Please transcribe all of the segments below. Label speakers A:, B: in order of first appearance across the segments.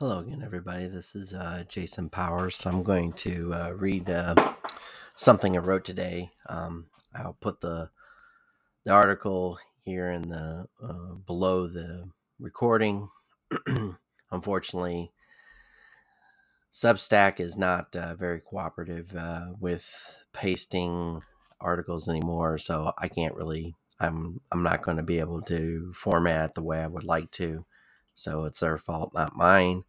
A: Hello again, everybody. This is uh, Jason Powers. I'm going to uh, read uh, something I wrote today. Um, I'll put the the article here in the uh, below the recording. Unfortunately, Substack is not uh, very cooperative uh, with pasting articles anymore, so I can't really. I'm I'm not going to be able to format the way I would like to. So it's their fault, not mine.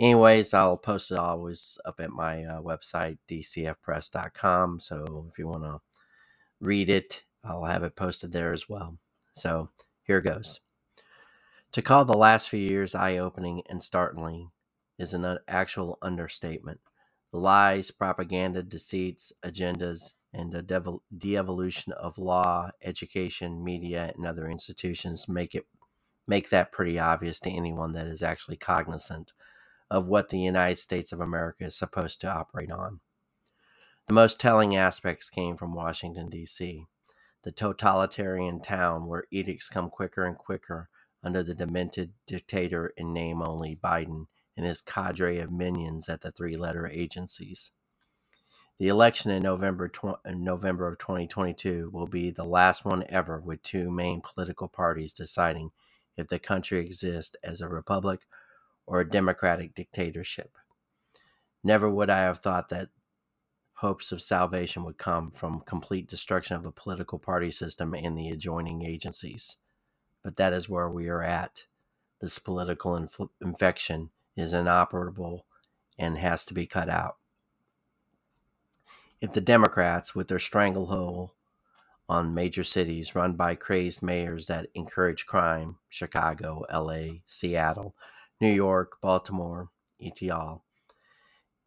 A: Anyways, I'll post it always up at my uh, website, dcfpress.com. So if you want to read it, I'll have it posted there as well. So here goes. To call the last few years eye opening and startling is an actual understatement. The lies, propaganda, deceits, agendas, and the de evolution of law, education, media, and other institutions make it make that pretty obvious to anyone that is actually cognizant of what the United States of America is supposed to operate on. The most telling aspects came from Washington, D.C., the totalitarian town where edicts come quicker and quicker under the demented dictator in name only Biden and his cadre of minions at the three letter agencies. The election in November, tw- uh, November of 2022 will be the last one ever with two main political parties deciding if the country exists as a republic or a democratic dictatorship. Never would I have thought that hopes of salvation would come from complete destruction of the political party system and the adjoining agencies. But that is where we are at. This political inf- infection is inoperable and has to be cut out. If the Democrats, with their stranglehold on major cities run by crazed mayors that encourage crime Chicago, LA, Seattle, New York, Baltimore, et al.,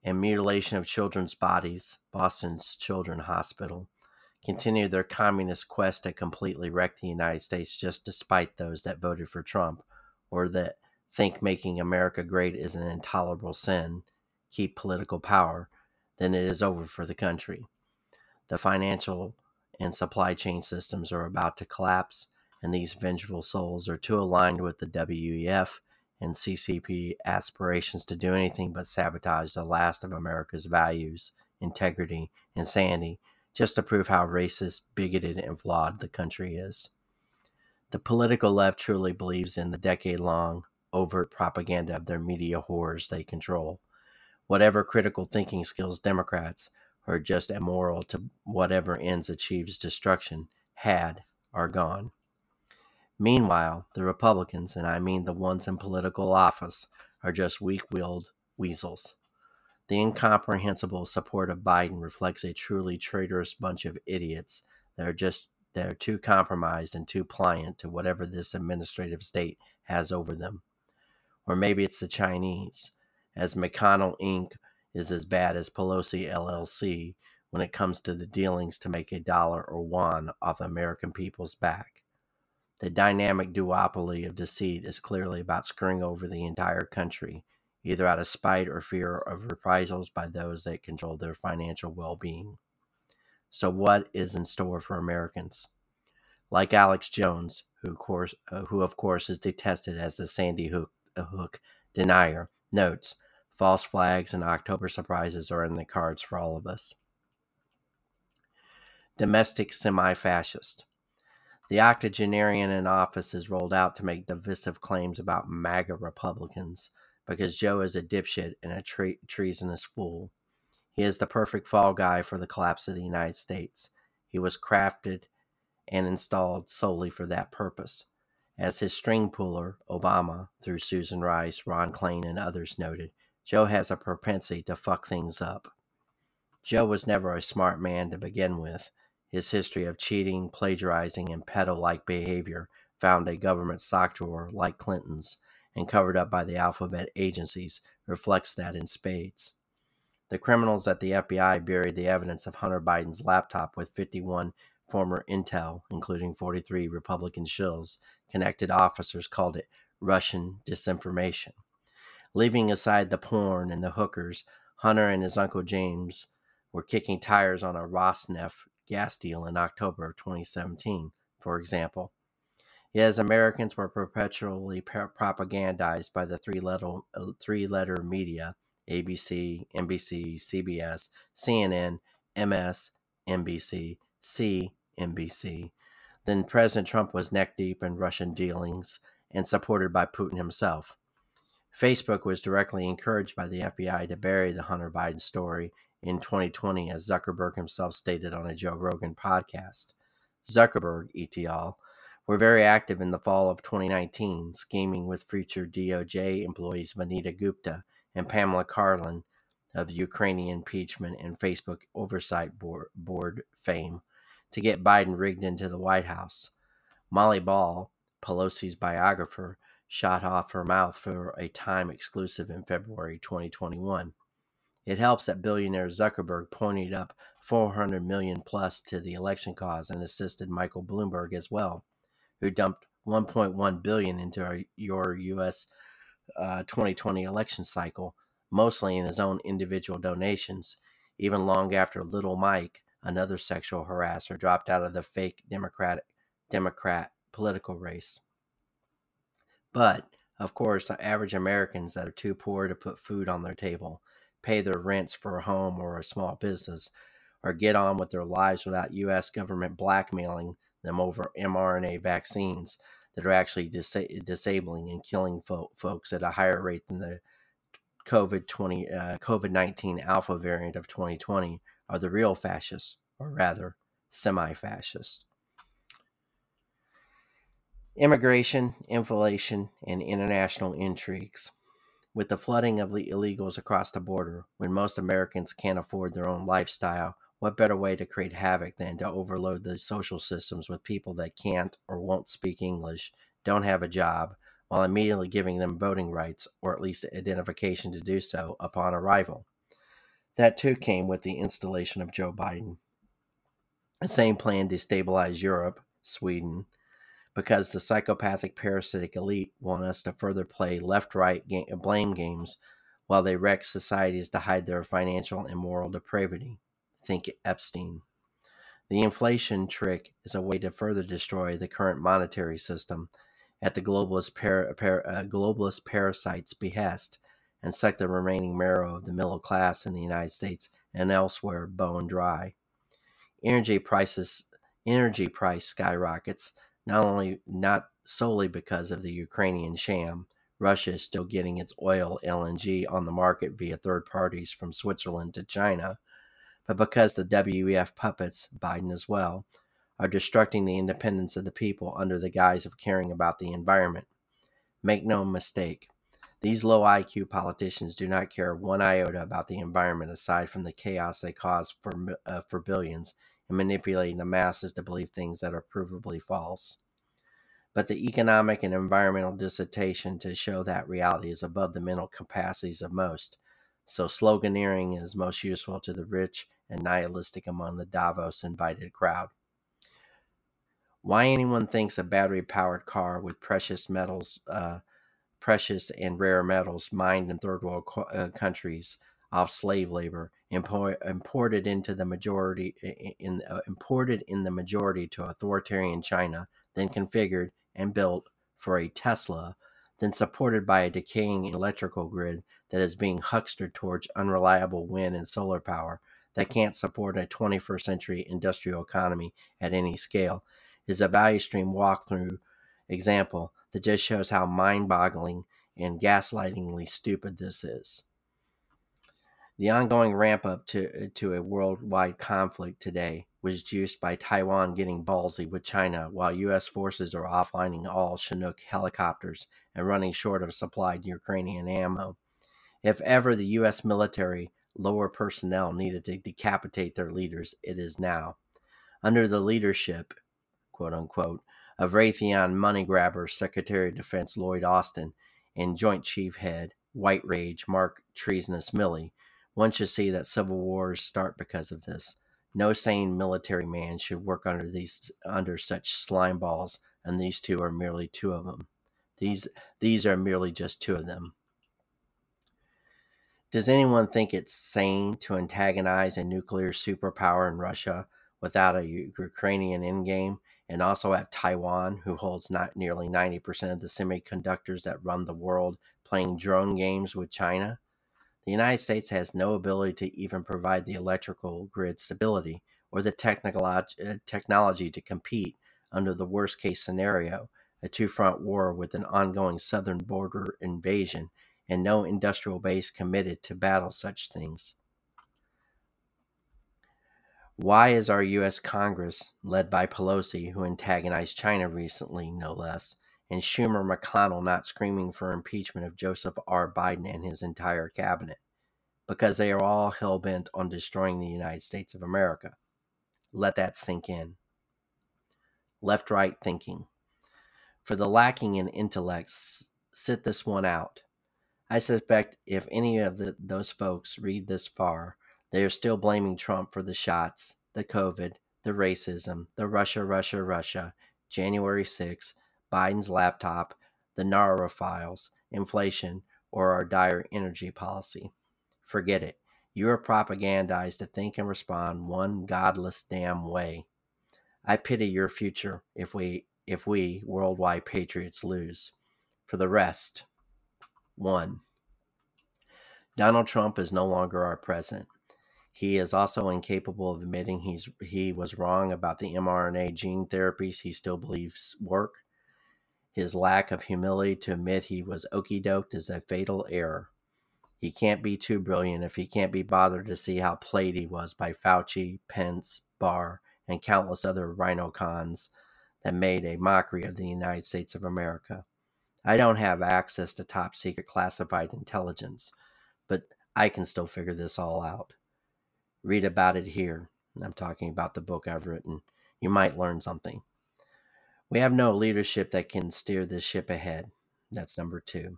A: and mutilation of children's bodies, Boston's Children's Hospital, continue their communist quest to completely wreck the United States just despite those that voted for Trump or that think making America great is an intolerable sin, keep political power, then it is over for the country. The financial and supply chain systems are about to collapse, and these vengeful souls are too aligned with the WEF and CCP aspirations to do anything but sabotage the last of America's values, integrity, and sanity, just to prove how racist, bigoted, and flawed the country is. The political left truly believes in the decade long overt propaganda of their media whores they control. Whatever critical thinking skills Democrats or just immoral to whatever ends achieves destruction, had, are gone. Meanwhile, the Republicans, and I mean the ones in political office, are just weak willed weasels. The incomprehensible support of Biden reflects a truly traitorous bunch of idiots that are just that are too compromised and too pliant to whatever this administrative state has over them. Or maybe it's the Chinese, as McConnell Inc is as bad as Pelosi LLC when it comes to the dealings to make a dollar or one off American people's back. The dynamic duopoly of deceit is clearly about screwing over the entire country, either out of spite or fear of reprisals by those that control their financial well being. So, what is in store for Americans? Like Alex Jones, who, course, uh, who of course is detested as the Sandy Hook, uh, Hook denier, notes False flags and October surprises are in the cards for all of us. Domestic semi fascist. The octogenarian in office is rolled out to make divisive claims about MAGA Republicans because Joe is a dipshit and a tre- treasonous fool. He is the perfect fall guy for the collapse of the United States. He was crafted and installed solely for that purpose. As his string puller, Obama, through Susan Rice, Ron Klain, and others noted, Joe has a propensity to fuck things up. Joe was never a smart man to begin with. His history of cheating, plagiarizing, and pedo like behavior found a government sock drawer like Clinton's and covered up by the alphabet agencies reflects that in spades. The criminals at the FBI buried the evidence of Hunter Biden's laptop with 51 former intel, including 43 Republican shills. Connected officers called it Russian disinformation. Leaving aside the porn and the hookers, Hunter and his Uncle James were kicking tires on a Rosneft gas deal in October of 2017, for example. Yet as Americans were perpetually propagandized by the three letter, uh, three letter media ABC, NBC, CBS, CNN, MS, NBC, CNBC. Then President Trump was neck deep in Russian dealings and supported by Putin himself. Facebook was directly encouraged by the FBI to bury the Hunter Biden story in 2020, as Zuckerberg himself stated on a Joe Rogan podcast. Zuckerberg, et al., were very active in the fall of 2019, scheming with future DOJ employees Vanita Gupta and Pamela Karlan of Ukrainian impeachment and Facebook oversight board fame to get Biden rigged into the White House. Molly Ball, Pelosi's biographer, shot off her mouth for a time exclusive in February 2021. It helps that billionaire Zuckerberg pointed up 400 million plus to the election cause and assisted Michael Bloomberg as well, who dumped 1.1 billion into our, your U.S. Uh, 2020 election cycle, mostly in his own individual donations, even long after Little Mike, another sexual harasser, dropped out of the fake Democratic Democrat political race. But, of course, average Americans that are too poor to put food on their table, pay their rents for a home or a small business, or get on with their lives without U.S. government blackmailing them over mRNA vaccines that are actually disa- disabling and killing fo- folks at a higher rate than the COVID 20 uh, COVID 19 alpha variant of 2020 are the real fascists, or rather, semi fascists. Immigration, inflation, and international intrigues. With the flooding of the illegals across the border, when most Americans can't afford their own lifestyle, what better way to create havoc than to overload the social systems with people that can't or won't speak English, don't have a job, while immediately giving them voting rights, or at least identification to do so, upon arrival? That too came with the installation of Joe Biden. The same plan destabilized Europe, Sweden, because the psychopathic parasitic elite want us to further play left right blame games while they wreck societies to hide their financial and moral depravity. Think Epstein. The inflation trick is a way to further destroy the current monetary system at the globalist, par- par- uh, globalist parasite's behest and suck the remaining marrow of the middle class in the United States and elsewhere bone dry. Energy prices energy price skyrockets not only not solely because of the Ukrainian sham, Russia is still getting its oil LNG on the market via third parties from Switzerland to China, but because the WEF puppets, Biden as well, are destructing the independence of the people under the guise of caring about the environment. Make no mistake, these low IQ politicians do not care one iota about the environment aside from the chaos they cause for, uh, for billions and manipulating the masses to believe things that are provably false. But the economic and environmental dissertation to show that reality is above the mental capacities of most. So sloganeering is most useful to the rich and nihilistic among the Davos invited crowd. Why anyone thinks a battery powered car with precious metals, uh, precious and rare metals mined in third world co- uh, countries off slave labor imported into the majority in uh, imported in the majority to authoritarian China, then configured and built for a Tesla, then supported by a decaying electrical grid that is being huckstered towards unreliable wind and solar power that can't support a 21st century industrial economy at any scale, is a value stream walkthrough example that just shows how mind boggling and gaslightingly stupid this is. The ongoing ramp up to, uh, to a worldwide conflict today was juiced by Taiwan getting ballsy with China while U.S. forces are offlining all Chinook helicopters and running short of supplied Ukrainian ammo. If ever the U.S. military lower personnel needed to decapitate their leaders, it is now. Under the leadership, quote unquote, of Raytheon money grabber Secretary of Defense Lloyd Austin and Joint Chief Head White Rage Mark Treasonous Milley, one should see that civil wars start because of this. No sane military man should work under these under such slime balls, and these two are merely two of them. These these are merely just two of them. Does anyone think it's sane to antagonize a nuclear superpower in Russia without a Ukrainian endgame and also have Taiwan, who holds not nearly 90% of the semiconductors that run the world, playing drone games with China. The United States has no ability to even provide the electrical grid stability or the uh, technology to compete under the worst case scenario a two front war with an ongoing southern border invasion and no industrial base committed to battle such things. Why is our U.S. Congress, led by Pelosi, who antagonized China recently, no less, and Schumer McConnell not screaming for impeachment of Joseph R. Biden and his entire cabinet? Because they are all hell bent on destroying the United States of America. Let that sink in. Left right thinking. For the lacking in intellect, sit this one out. I suspect if any of the, those folks read this far, they are still blaming Trump for the shots, the COVID, the racism, the Russia, Russia, Russia, January 6, Biden's laptop, the NARA files, inflation, or our dire energy policy. Forget it. You are propagandized to think and respond one godless damn way. I pity your future if we if we worldwide patriots lose. For the rest, one. Donald Trump is no longer our president. He is also incapable of admitting he's he was wrong about the mRNA gene therapies he still believes work. His lack of humility to admit he was okey doked is a fatal error. He can't be too brilliant if he can't be bothered to see how played he was by Fauci, Pence, Barr, and countless other rhino cons that made a mockery of the United States of America. I don't have access to top secret classified intelligence, but I can still figure this all out. Read about it here. I'm talking about the book I've written. You might learn something. We have no leadership that can steer this ship ahead. That's number two.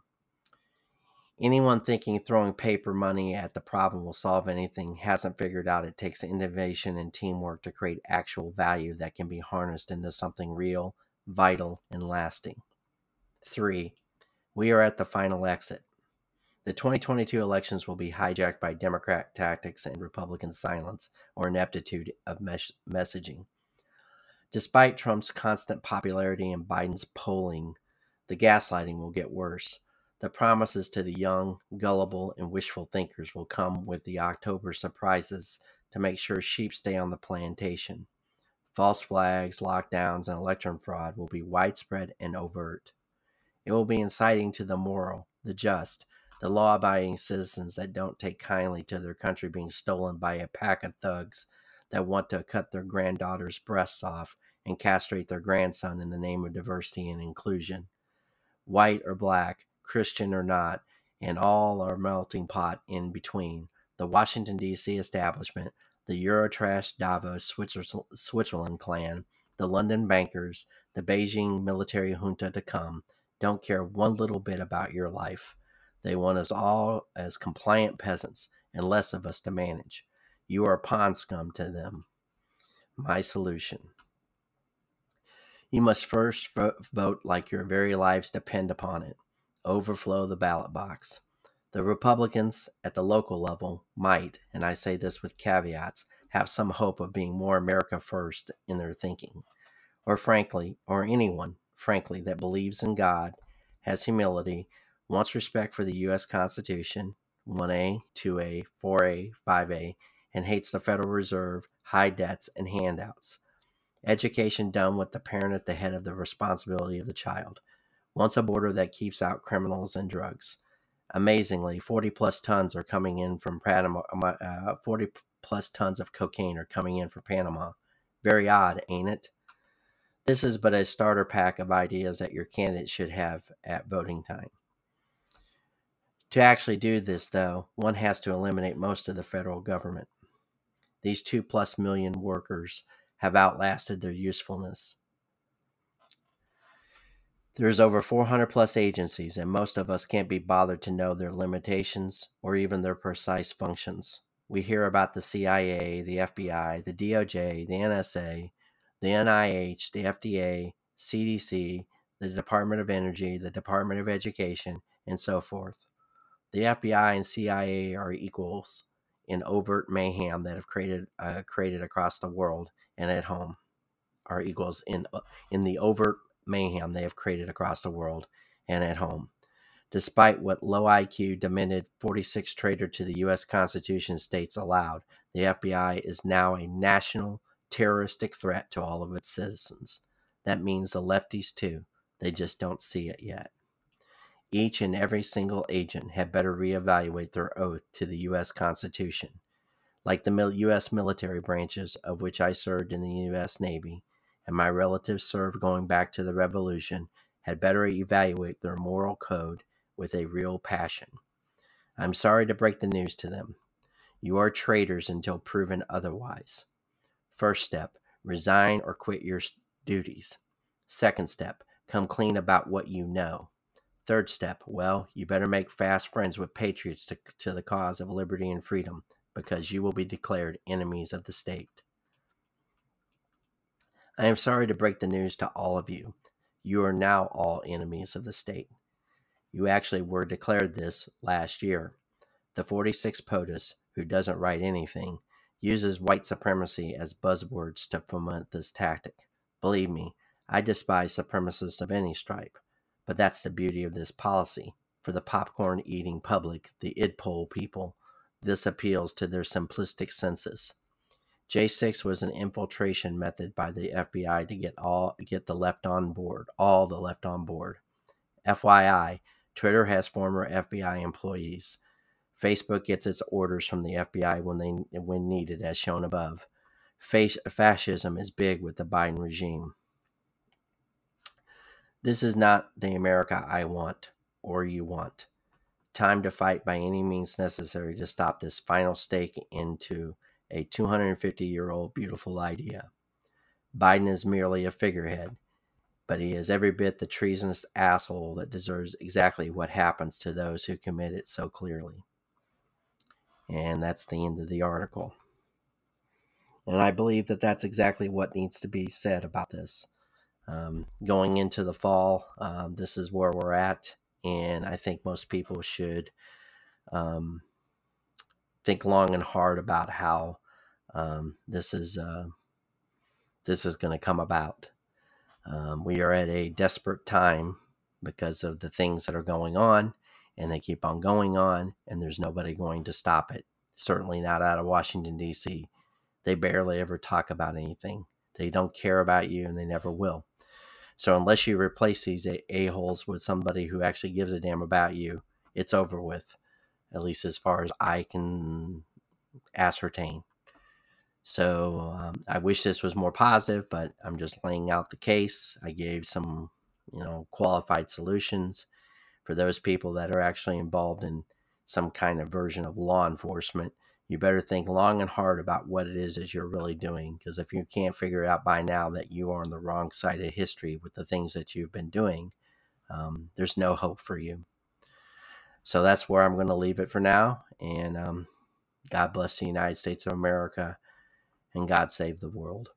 A: Anyone thinking throwing paper money at the problem will solve anything hasn't figured out it takes innovation and teamwork to create actual value that can be harnessed into something real, vital, and lasting. Three, we are at the final exit. The 2022 elections will be hijacked by Democrat tactics and Republican silence or ineptitude of mes- messaging. Despite Trump's constant popularity and Biden's polling, the gaslighting will get worse. The promises to the young, gullible, and wishful thinkers will come with the October surprises to make sure sheep stay on the plantation. False flags, lockdowns, and election fraud will be widespread and overt. It will be inciting to the moral, the just, the law abiding citizens that don't take kindly to their country being stolen by a pack of thugs that want to cut their granddaughter's breasts off and castrate their grandson in the name of diversity and inclusion. White or black, Christian or not, and all our melting pot in between. The Washington, D.C. establishment, the Eurotrash Davos Switzerland clan, the London bankers, the Beijing military junta to come don't care one little bit about your life. They want us all as compliant peasants and less of us to manage. You are pond scum to them. My solution. You must first vote like your very lives depend upon it. Overflow the ballot box. The Republicans at the local level might, and I say this with caveats, have some hope of being more America first in their thinking. Or frankly, or anyone, frankly, that believes in God, has humility, wants respect for the U.S. Constitution, 1A, 2A, 4A, 5A, and hates the Federal Reserve, high debts, and handouts. Education done with the parent at the head of the responsibility of the child. Wants a border that keeps out criminals and drugs. Amazingly, 40 plus tons are coming in from Panama. Uh, 40 plus tons of cocaine are coming in from Panama. Very odd, ain't it? This is but a starter pack of ideas that your candidate should have at voting time. To actually do this, though, one has to eliminate most of the federal government. These two plus million workers have outlasted their usefulness. There's over 400 plus agencies, and most of us can't be bothered to know their limitations or even their precise functions. We hear about the CIA, the FBI, the DOJ, the NSA, the NIH, the FDA, CDC, the Department of Energy, the Department of Education, and so forth. The FBI and CIA are equals in overt mayhem that have created uh, created across the world and at home. are equals in uh, in the overt mayhem they have created across the world and at home. Despite what low IQ, demented 46 traitor to the U.S. Constitution states allowed, the FBI is now a national terroristic threat to all of its citizens. That means the lefties too. They just don't see it yet. Each and every single agent had better reevaluate their oath to the U.S. Constitution. Like the U.S. military branches, of which I served in the U.S. Navy, and my relatives served going back to the Revolution, had better evaluate their moral code with a real passion. I'm sorry to break the news to them. You are traitors until proven otherwise. First step resign or quit your duties. Second step come clean about what you know. Third step, well, you better make fast friends with patriots to, to the cause of liberty and freedom because you will be declared enemies of the state. I am sorry to break the news to all of you. You are now all enemies of the state. You actually were declared this last year. The 46 POTUS, who doesn't write anything, uses white supremacy as buzzwords to foment this tactic. Believe me, I despise supremacists of any stripe. But that's the beauty of this policy. For the popcorn eating public, the idpol people, this appeals to their simplistic senses. J6 was an infiltration method by the FBI to get all get the left on board, all the left on board. FYI, Twitter has former FBI employees. Facebook gets its orders from the FBI when they when needed, as shown above. fascism is big with the Biden regime. This is not the America I want or you want. Time to fight by any means necessary to stop this final stake into a 250 year old beautiful idea. Biden is merely a figurehead, but he is every bit the treasonous asshole that deserves exactly what happens to those who commit it so clearly. And that's the end of the article. And I believe that that's exactly what needs to be said about this. Um, going into the fall, um, this is where we're at, and I think most people should um, think long and hard about how um, this is uh, this is going to come about. Um, we are at a desperate time because of the things that are going on, and they keep on going on, and there's nobody going to stop it. Certainly not out of Washington D.C. They barely ever talk about anything. They don't care about you, and they never will. So unless you replace these a-holes with somebody who actually gives a damn about you, it's over with, at least as far as I can ascertain. So um, I wish this was more positive, but I'm just laying out the case. I gave some, you know, qualified solutions for those people that are actually involved in some kind of version of law enforcement you better think long and hard about what it is that you're really doing. Because if you can't figure out by now that you are on the wrong side of history with the things that you've been doing, um, there's no hope for you. So that's where I'm going to leave it for now. And um, God bless the United States of America and God save the world.